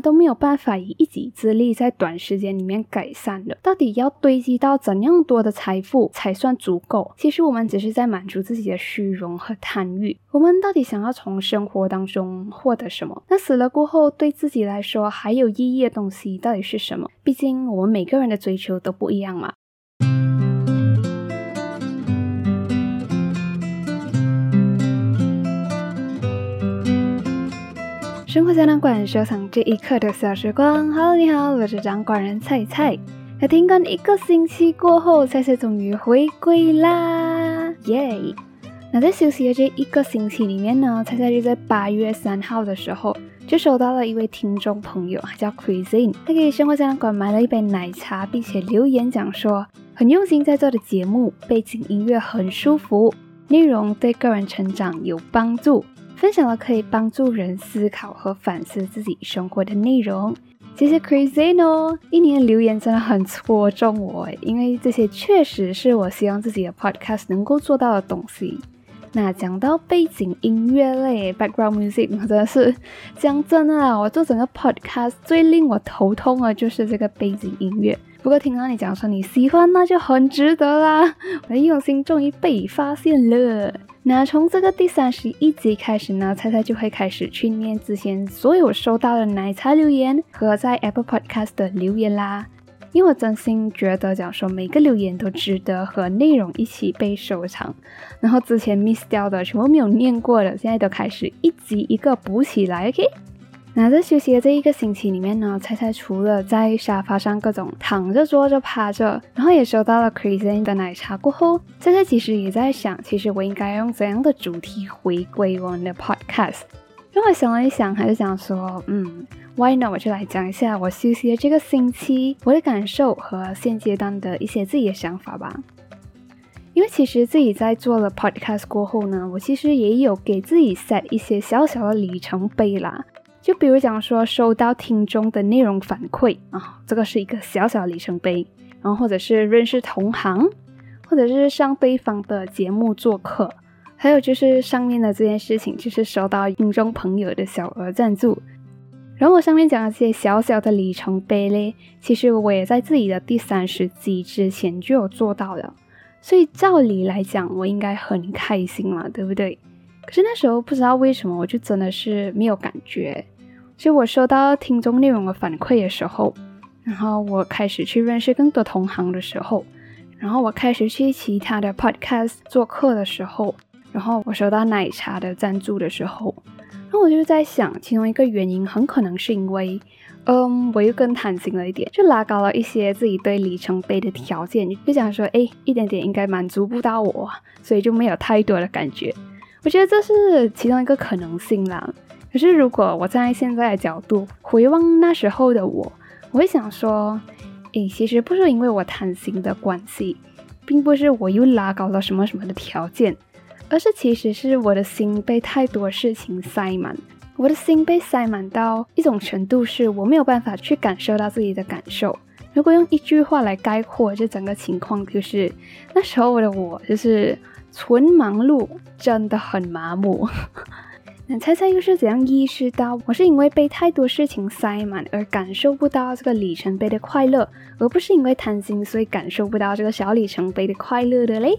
都没有办法以一己之力在短时间里面改善的。到底要堆积到怎样多的财富才算足够？其实我们只是在满足自己的虚荣和贪欲。我们到底想要从生活当中获得什么？那死了过后，对自己来说还有意义的东西到底是什么？毕竟我们每个人的追求都不一样嘛。生活胶囊馆收藏这一刻的小时光。Hello，你好，我是掌管人菜菜。那停更一个星期过后，菜菜终于回归啦，耶！那在休息的这一个星期里面呢，菜菜就在八月三号的时候就收到了一位听众朋友，他叫 Cuisine，他给生活胶囊馆买了一杯奶茶，并且留言讲说很用心在做的节目，背景音乐很舒服，内容对个人成长有帮助。分享了可以帮助人思考和反思自己生活的内容。谢谢 Crazy 哦，一年留言真的很戳中我，因为这些确实是我希望自己的 Podcast 能够做到的东西。那讲到背景音乐类 Background Music，我真的是 讲真的啦，我做整个 Podcast 最令我头痛的就是这个背景音乐。不过听到你讲说你喜欢，那就很值得啦，我的用心终于被发现了。那从这个第三十一集开始呢，菜菜就会开始去念之前所有收到的奶茶留言和在 Apple Podcast 的留言啦。因为我真心觉得，讲说每个留言都值得和内容一起被收藏。然后之前 miss 掉的，全部没有念过的，现在都开始一集一个补起来，OK？那在休息的这一个星期里面呢，猜猜除了在沙发上各种躺着、坐着、趴着，然后也收到了 Crazy 的奶茶过后，猜猜其实也在想，其实我应该用怎样的主题回归我们的 Podcast。然后想了一想，还是想说，嗯，Why 呢我就来讲一下我休息的这个星期我的感受和现阶段的一些自己的想法吧。因为其实自己在做了 Podcast 过后呢，我其实也有给自己 set 一些小小的里程碑啦。就比如讲说，收到听众的内容反馈啊，这个是一个小小里程碑。然后或者是认识同行，或者是上对方的节目做客，还有就是上面的这件事情，就是收到听众朋友的小额赞助。然后我上面讲的这些小小的里程碑嘞，其实我也在自己的第三十集之前就有做到了。所以照理来讲，我应该很开心嘛，对不对？可是那时候不知道为什么，我就真的是没有感觉。就我收到听众内容的反馈的时候，然后我开始去认识更多同行的时候，然后我开始去其他的 podcast 做客的时候，然后我收到奶茶的赞助的时候，然后我就在想，其中一个原因很可能是因为，嗯，我又更贪心了一点，就拉高了一些自己对里程碑的条件，就想说，哎，一点点应该满足不到我，所以就没有太多的感觉。我觉得这是其中一个可能性啦。可是，如果我站在现在的角度回望那时候的我，我会想说，诶，其实不是因为我贪心的关系，并不是我又拉高了什么什么的条件，而是其实是我的心被太多事情塞满，我的心被塞满到一种程度，是我没有办法去感受到自己的感受。如果用一句话来概括这整个情况，就是那时候的我就是纯忙碌，真的很麻木。那猜猜又是怎样意识到我是因为被太多事情塞满而感受不到这个里程碑的快乐，而不是因为贪心所以感受不到这个小里程碑的快乐的嘞？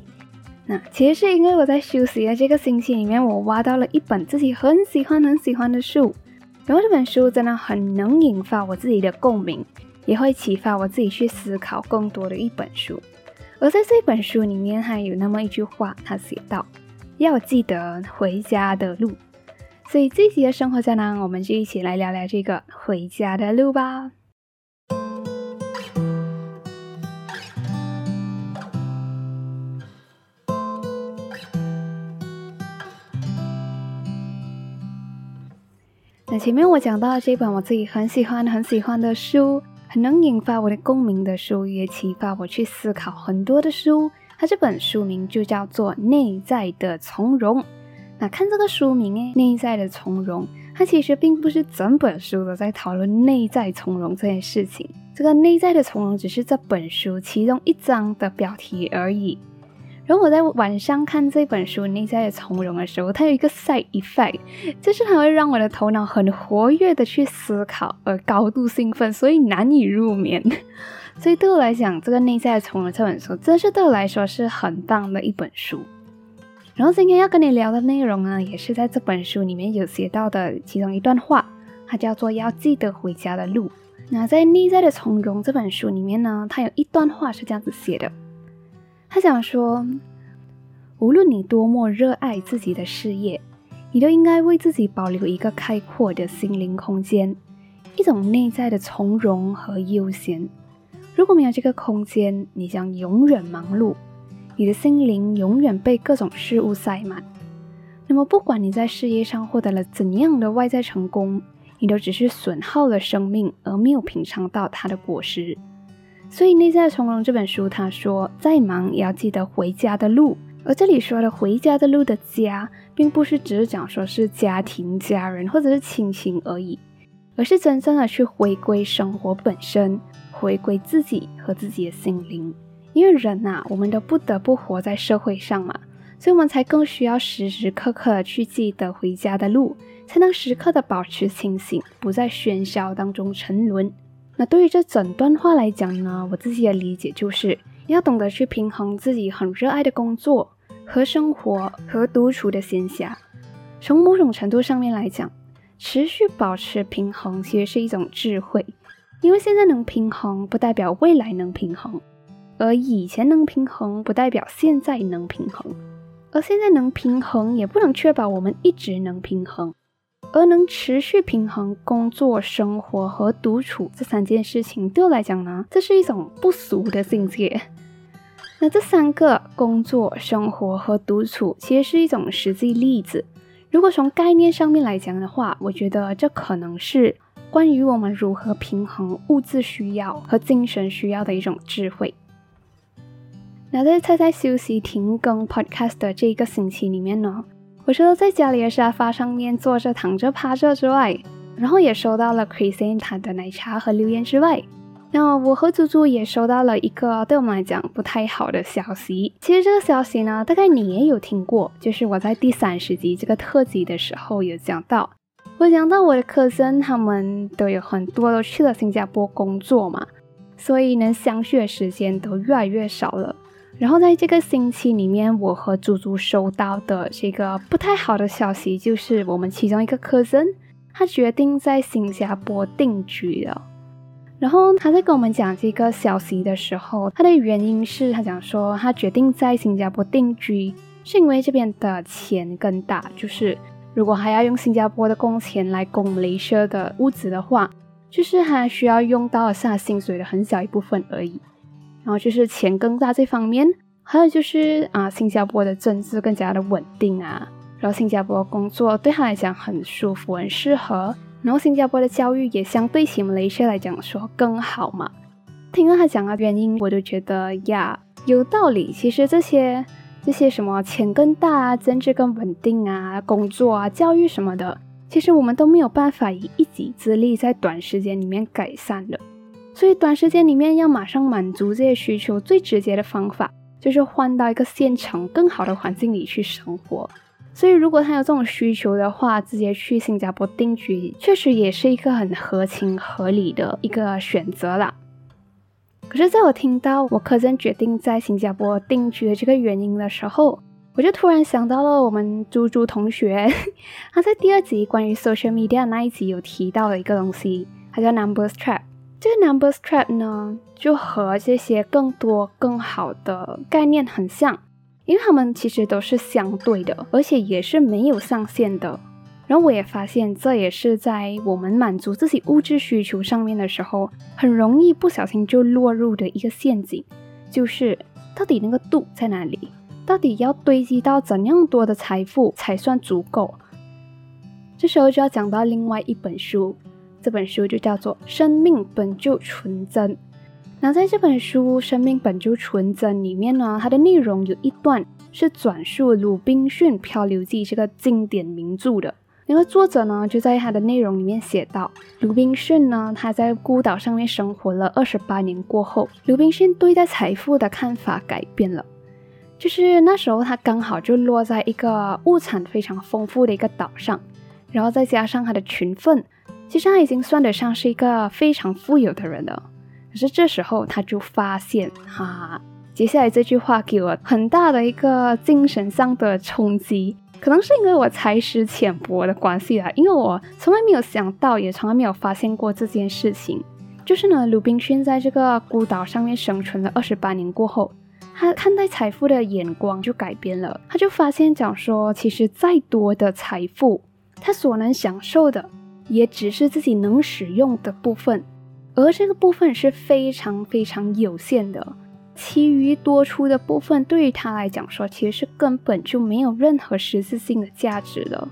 那其实是因为我在休息的这个星期里面，我挖到了一本自己很喜欢很喜欢的书，然后这本书真的很能引发我自己的共鸣，也会启发我自己去思考更多的一本书。而在这本书里面还有那么一句话，他写道：“要记得回家的路。”所以这期的生活胶囊，我们就一起来聊聊这个回家的路吧。那前面我讲到这本我自己很喜欢很喜欢的书，很能引发我的共鸣的书，也启发我去思考很多的书。它这本书名就叫做《内在的从容》。那看这个书名诶，内在的从容，它其实并不是整本书都在讨论内在从容这件事情。这个内在的从容只是这本书其中一章的标题而已。然后我在晚上看这本书《内在的从容》的时候，它有一个 side effect，就是它会让我的头脑很活跃的去思考，而高度兴奋，所以难以入眠。所以对我来讲，这个《内在的从容》这本书，真是对我来说是很棒的一本书。然后今天要跟你聊的内容呢，也是在这本书里面有写到的其中一段话，它叫做“要记得回家的路”。那在《内在的从容》这本书里面呢，它有一段话是这样子写的。他想说，无论你多么热爱自己的事业，你都应该为自己保留一个开阔的心灵空间，一种内在的从容和悠闲。如果没有这个空间，你将永远忙碌，你的心灵永远被各种事物塞满。那么，不管你在事业上获得了怎样的外在成功，你都只是损耗了生命，而没有品尝到它的果实。所以《内在从容》这本书，他说，再忙也要记得回家的路。而这里说的回家的路的家，并不是只是讲说是家庭、家人或者是亲情而已，而是真正的去回归生活本身，回归自己和自己的心灵。因为人呐，我们都不得不活在社会上嘛，所以我们才更需要时时刻刻去记得回家的路，才能时刻的保持清醒，不在喧嚣当中沉沦。那对于这整段话来讲呢，我自己的理解就是要懂得去平衡自己很热爱的工作和生活和独处的闲暇。从某种程度上面来讲，持续保持平衡其实是一种智慧，因为现在能平衡不代表未来能平衡，而以前能平衡不代表现在能平衡，而现在能平衡也不能确保我们一直能平衡。而能持续平衡工作、生活和独处这三件事情，对我来讲呢，这是一种不俗的境界。那这三个工作、生活和独处，其实是一种实际例子。如果从概念上面来讲的话，我觉得这可能是关于我们如何平衡物质需要和精神需要的一种智慧。那在菜菜休息停更 Podcast 的这一个星期里面呢？我除了在家里的沙发上面坐着、躺着、趴着之外，然后也收到了 Christine 他的奶茶和留言之外，那我和猪猪也收到了一个对我们来讲不太好的消息。其实这个消息呢，大概你也有听过，就是我在第三十集这个特辑的时候有讲到，我讲到我的科森他们都有很多都去了新加坡工作嘛，所以能相聚的时间都越来越少了。然后在这个星期里面，我和猪猪收到的这个不太好的消息，就是我们其中一个客人，他决定在新加坡定居了。然后他在跟我们讲这个消息的时候，他的原因是他讲说，他决定在新加坡定居，是因为这边的钱更大，就是如果还要用新加坡的工钱来供雷射的物资的话，就是还需要用到下薪水的很小一部分而已。然后就是钱更大这方面，还有就是啊，新加坡的政治更加的稳定啊，然后新加坡工作对他来讲很舒服、很适合，然后新加坡的教育也相对起马来西亚来讲说更好嘛。听到他讲的原因，我都觉得呀有道理。其实这些这些什么钱更大啊、政治更稳定啊、工作啊、教育什么的，其实我们都没有办法以一己之力在短时间里面改善的。所以短时间里面要马上满足这些需求，最直接的方法就是换到一个县城更好的环境里去生活。所以如果他有这种需求的话，直接去新加坡定居，确实也是一个很合情合理的一个选择啦。可是，在我听到我科真决定在新加坡定居的这个原因的时候，我就突然想到了我们猪猪同学，他在第二集关于 social media 那一集有提到的一个东西，它叫 numbers trap。这个 numbers trap 呢，就和这些更多更好的概念很像，因为它们其实都是相对的，而且也是没有上限的。然后我也发现，这也是在我们满足自己物质需求上面的时候，很容易不小心就落入的一个陷阱，就是到底那个度在哪里？到底要堆积到怎样多的财富才算足够？这时候就要讲到另外一本书。这本书就叫做《生命本就纯真》。那在这本书《生命本就纯真》里面呢，它的内容有一段是转述《鲁滨逊漂流记》这个经典名著的。那个作者呢，就在他的内容里面写到，鲁滨逊呢，他在孤岛上面生活了二十八年过后，鲁滨逊对待财富的看法改变了。就是那时候他刚好就落在一个物产非常丰富的一个岛上，然后再加上他的群分，其实他已经算得上是一个非常富有的人了。可是这时候他就发现，哈，接下来这句话给我很大的一个精神上的冲击，可能是因为我才识浅薄的关系啦，因为我从来没有想到，也从来没有发现过这件事情。就是呢，鲁滨逊在这个孤岛上面生存了二十八年过后。他看待财富的眼光就改变了，他就发现讲说，其实再多的财富，他所能享受的也只是自己能使用的部分，而这个部分是非常非常有限的，其余多出的部分对于他来讲说，其实是根本就没有任何实质性的价值的。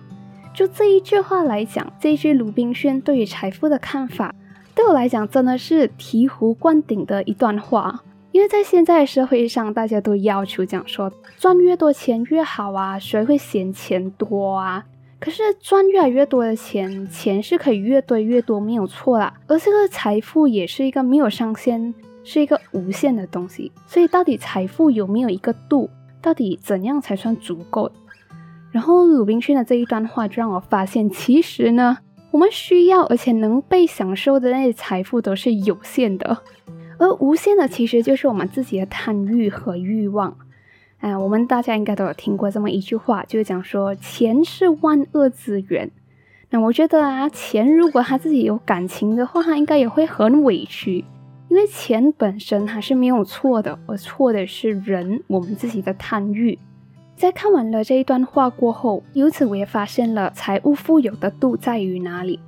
就这一句话来讲，这一句鲁滨逊对于财富的看法，对我来讲真的是醍醐灌顶的一段话。因为在现在社会上，大家都要求讲说赚越多钱越好啊，谁会嫌钱多啊？可是赚越来越多的钱，钱是可以越堆越多，没有错啦。而这个财富也是一个没有上限，是一个无限的东西。所以到底财富有没有一个度？到底怎样才算足够？然后鲁滨逊的这一段话就让我发现，其实呢，我们需要而且能被享受的那些财富都是有限的。而无限的其实就是我们自己的贪欲和欲望。哎，我们大家应该都有听过这么一句话，就是讲说钱是万恶之源。那我觉得啊，钱如果他自己有感情的话，他应该也会很委屈，因为钱本身还是没有错的，而错的是人我们自己的贪欲。在看完了这一段话过后，由此我也发现了财务富有的度在于哪里，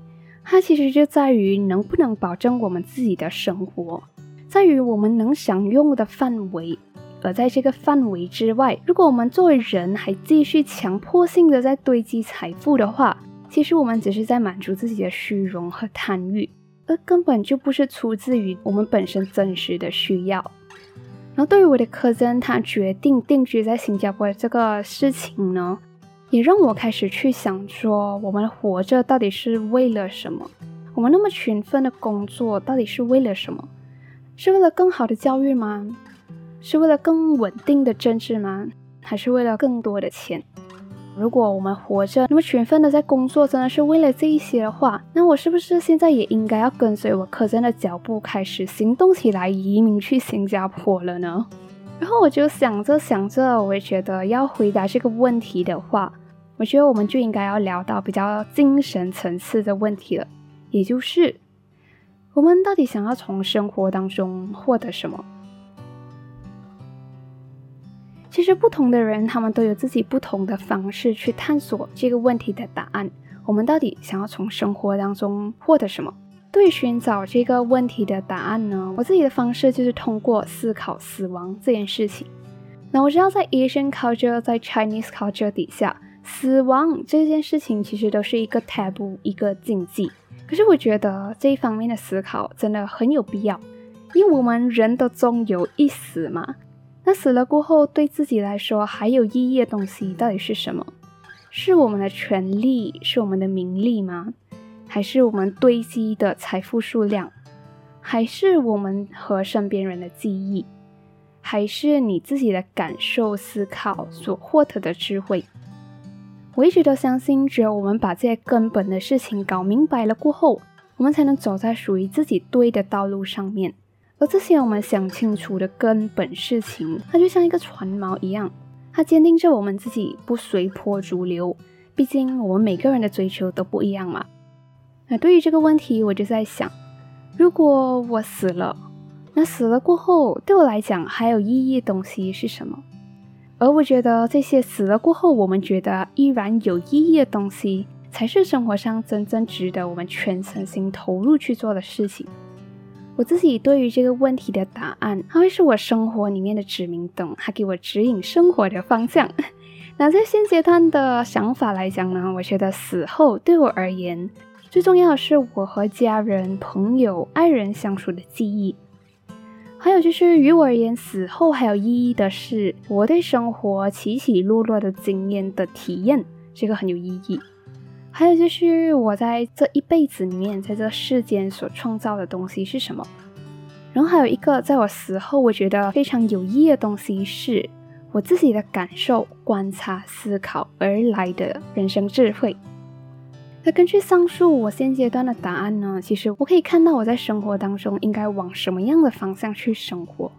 它其实就在于能不能保证我们自己的生活。在于我们能享用的范围，而在这个范围之外，如果我们作为人还继续强迫性的在堆积财富的话，其实我们只是在满足自己的虚荣和贪欲，而根本就不是出自于我们本身真实的需要。然后对于我的科森，他决定定居在新加坡这个事情呢，也让我开始去想说，我们活着到底是为了什么？我们那么勤奋的工作到底是为了什么？是为了更好的教育吗？是为了更稳定的政治吗？还是为了更多的钱？如果我们活着那么勤奋的在工作，真的是为了这一些的话，那我是不是现在也应该要跟随我科森的脚步，开始行动起来，移民去新加坡了呢？然后我就想着想着，我也觉得要回答这个问题的话，我觉得我们就应该要聊到比较精神层次的问题了，也就是。我们到底想要从生活当中获得什么？其实不同的人，他们都有自己不同的方式去探索这个问题的答案。我们到底想要从生活当中获得什么？对寻找这个问题的答案呢？我自己的方式就是通过思考死亡这件事情。那我知道，在 Asian culture，在 Chinese culture 底下，死亡这件事情其实都是一个 taboo，一个禁忌。可是我觉得这一方面的思考真的很有必要，因为我们人都终有一死嘛。那死了过后，对自己来说还有意义的东西到底是什么？是我们的权利，是我们的名利吗？还是我们堆积的财富数量？还是我们和身边人的记忆？还是你自己的感受、思考所获得的智慧？我一直都相信，只有我们把这些根本的事情搞明白了过后，我们才能走在属于自己对的道路上面。而这些我们想清楚的根本事情，它就像一个船锚一样，它坚定着我们自己不随波逐流。毕竟我们每个人的追求都不一样嘛。那对于这个问题，我就在想，如果我死了，那死了过后，对我来讲还有意义的东西是什么？而我觉得这些死了过后，我们觉得依然有意义的东西，才是生活上真正值得我们全身心投入去做的事情。我自己对于这个问题的答案，它会是我生活里面的指明灯，它给我指引生活的方向。那在现阶段的想法来讲呢，我觉得死后对我而言，最重要的是我和家人、朋友、爱人相处的记忆。还有就是，于我而言，死后还有意义的是我对生活起起落落的经验的体验，这个很有意义。还有就是我在这一辈子里面，在这世间所创造的东西是什么？然后还有一个，在我死后，我觉得非常有意义的东西是，我自己的感受、观察、思考而来的人生智慧。那根据上述我现阶段的答案呢，其实我可以看到我在生活当中应该往什么样的方向去生活。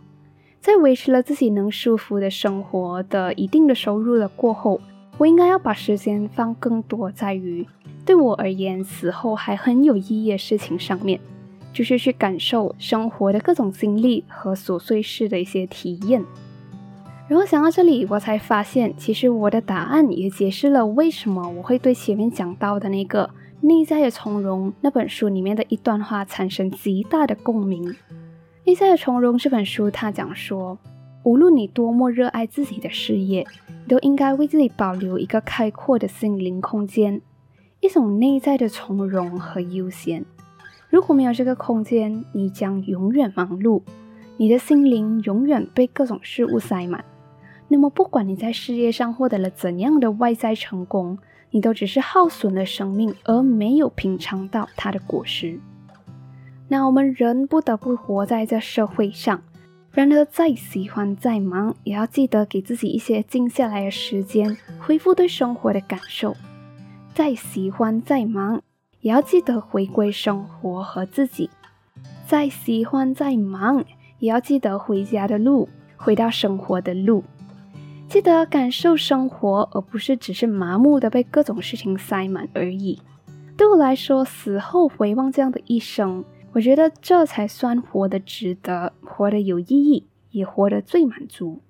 在维持了自己能舒服的生活的一定的收入了过后，我应该要把时间放更多在于对我而言死后还很有意义的事情上面，就是去感受生活的各种经历和琐碎事的一些体验。然后想到这里，我才发现，其实我的答案也解释了为什么我会对前面讲到的那个《内在的从容》那本书里面的一段话产生极大的共鸣。《内在的从容》这本书，它讲说，无论你多么热爱自己的事业，都应该为自己保留一个开阔的心灵空间，一种内在的从容和悠闲。如果没有这个空间，你将永远忙碌，你的心灵永远被各种事物塞满。那么，不管你在事业上获得了怎样的外在成功，你都只是耗损了生命，而没有品尝到它的果实。那我们人不得不活在这社会上，然而再喜欢再忙，也要记得给自己一些静下来的时间，恢复对生活的感受。再喜欢再忙，也要记得回归生活和自己。再喜欢再忙，也要记得回家的路，回到生活的路。记得感受生活，而不是只是麻木的被各种事情塞满而已。对我来说，死后回望这样的一生，我觉得这才算活得值得，活得有意义，也活得最满足。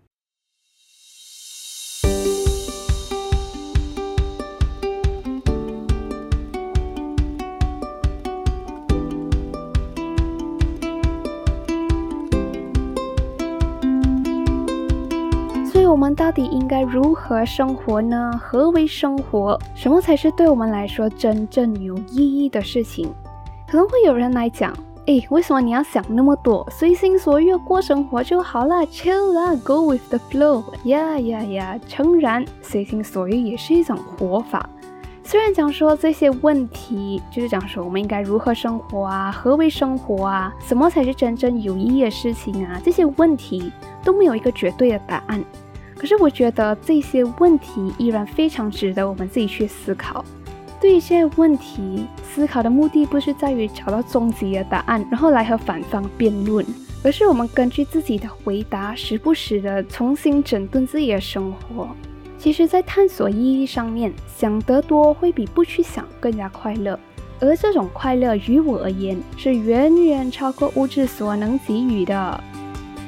所以我们到底应该如何生活呢？何为生活？什么才是对我们来说真正有意义的事情？可能会有人来讲，诶，为什么你要想那么多？随心所欲过生活就好了，chill 啦，go with the flow。呀呀呀！诚然，随心所欲也是一种活法。虽然讲说这些问题，就是讲说我们应该如何生活啊？何为生活啊？什么才是真正有意义的事情啊？这些问题都没有一个绝对的答案。可是我觉得这些问题依然非常值得我们自己去思考。对于这些问题，思考的目的不是在于找到终极的答案，然后来和反方辩论，而是我们根据自己的回答，时不时的重新整顿自己的生活。其实，在探索意义上面，想得多会比不去想更加快乐，而这种快乐于我而言，是远远超过物质所能给予的。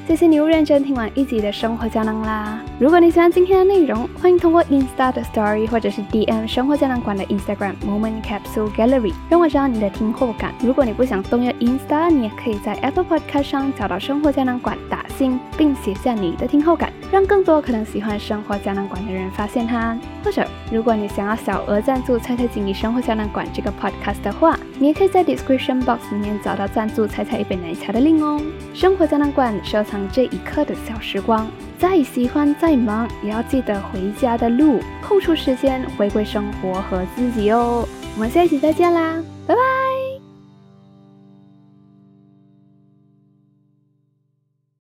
谢谢你又认真听完一集的生活胶囊啦！如果你喜欢今天的内容，欢迎通过 Insta 的 Story 或者是 DM 生活胶囊馆的 Instagram Moment Capsule Gallery 让我知道你的听后感。如果你不想动用 Insta，你也可以在 Apple Podcast 上找到生活胶囊馆打星，并写下你的听后感，让更多可能喜欢生活胶囊馆的人发现它。或者，如果你想要小额赞助菜菜锦鲤生活胶囊馆这个 Podcast 的话，你也可以在 Description Box 里面找到赞助猜猜一杯奶茶的 link 哦。生活胶囊馆收藏。这一刻的小时光，再喜欢再忙，也要记得回家的路，空出时间回归生活和自己哦。我们下一期再见啦，拜拜。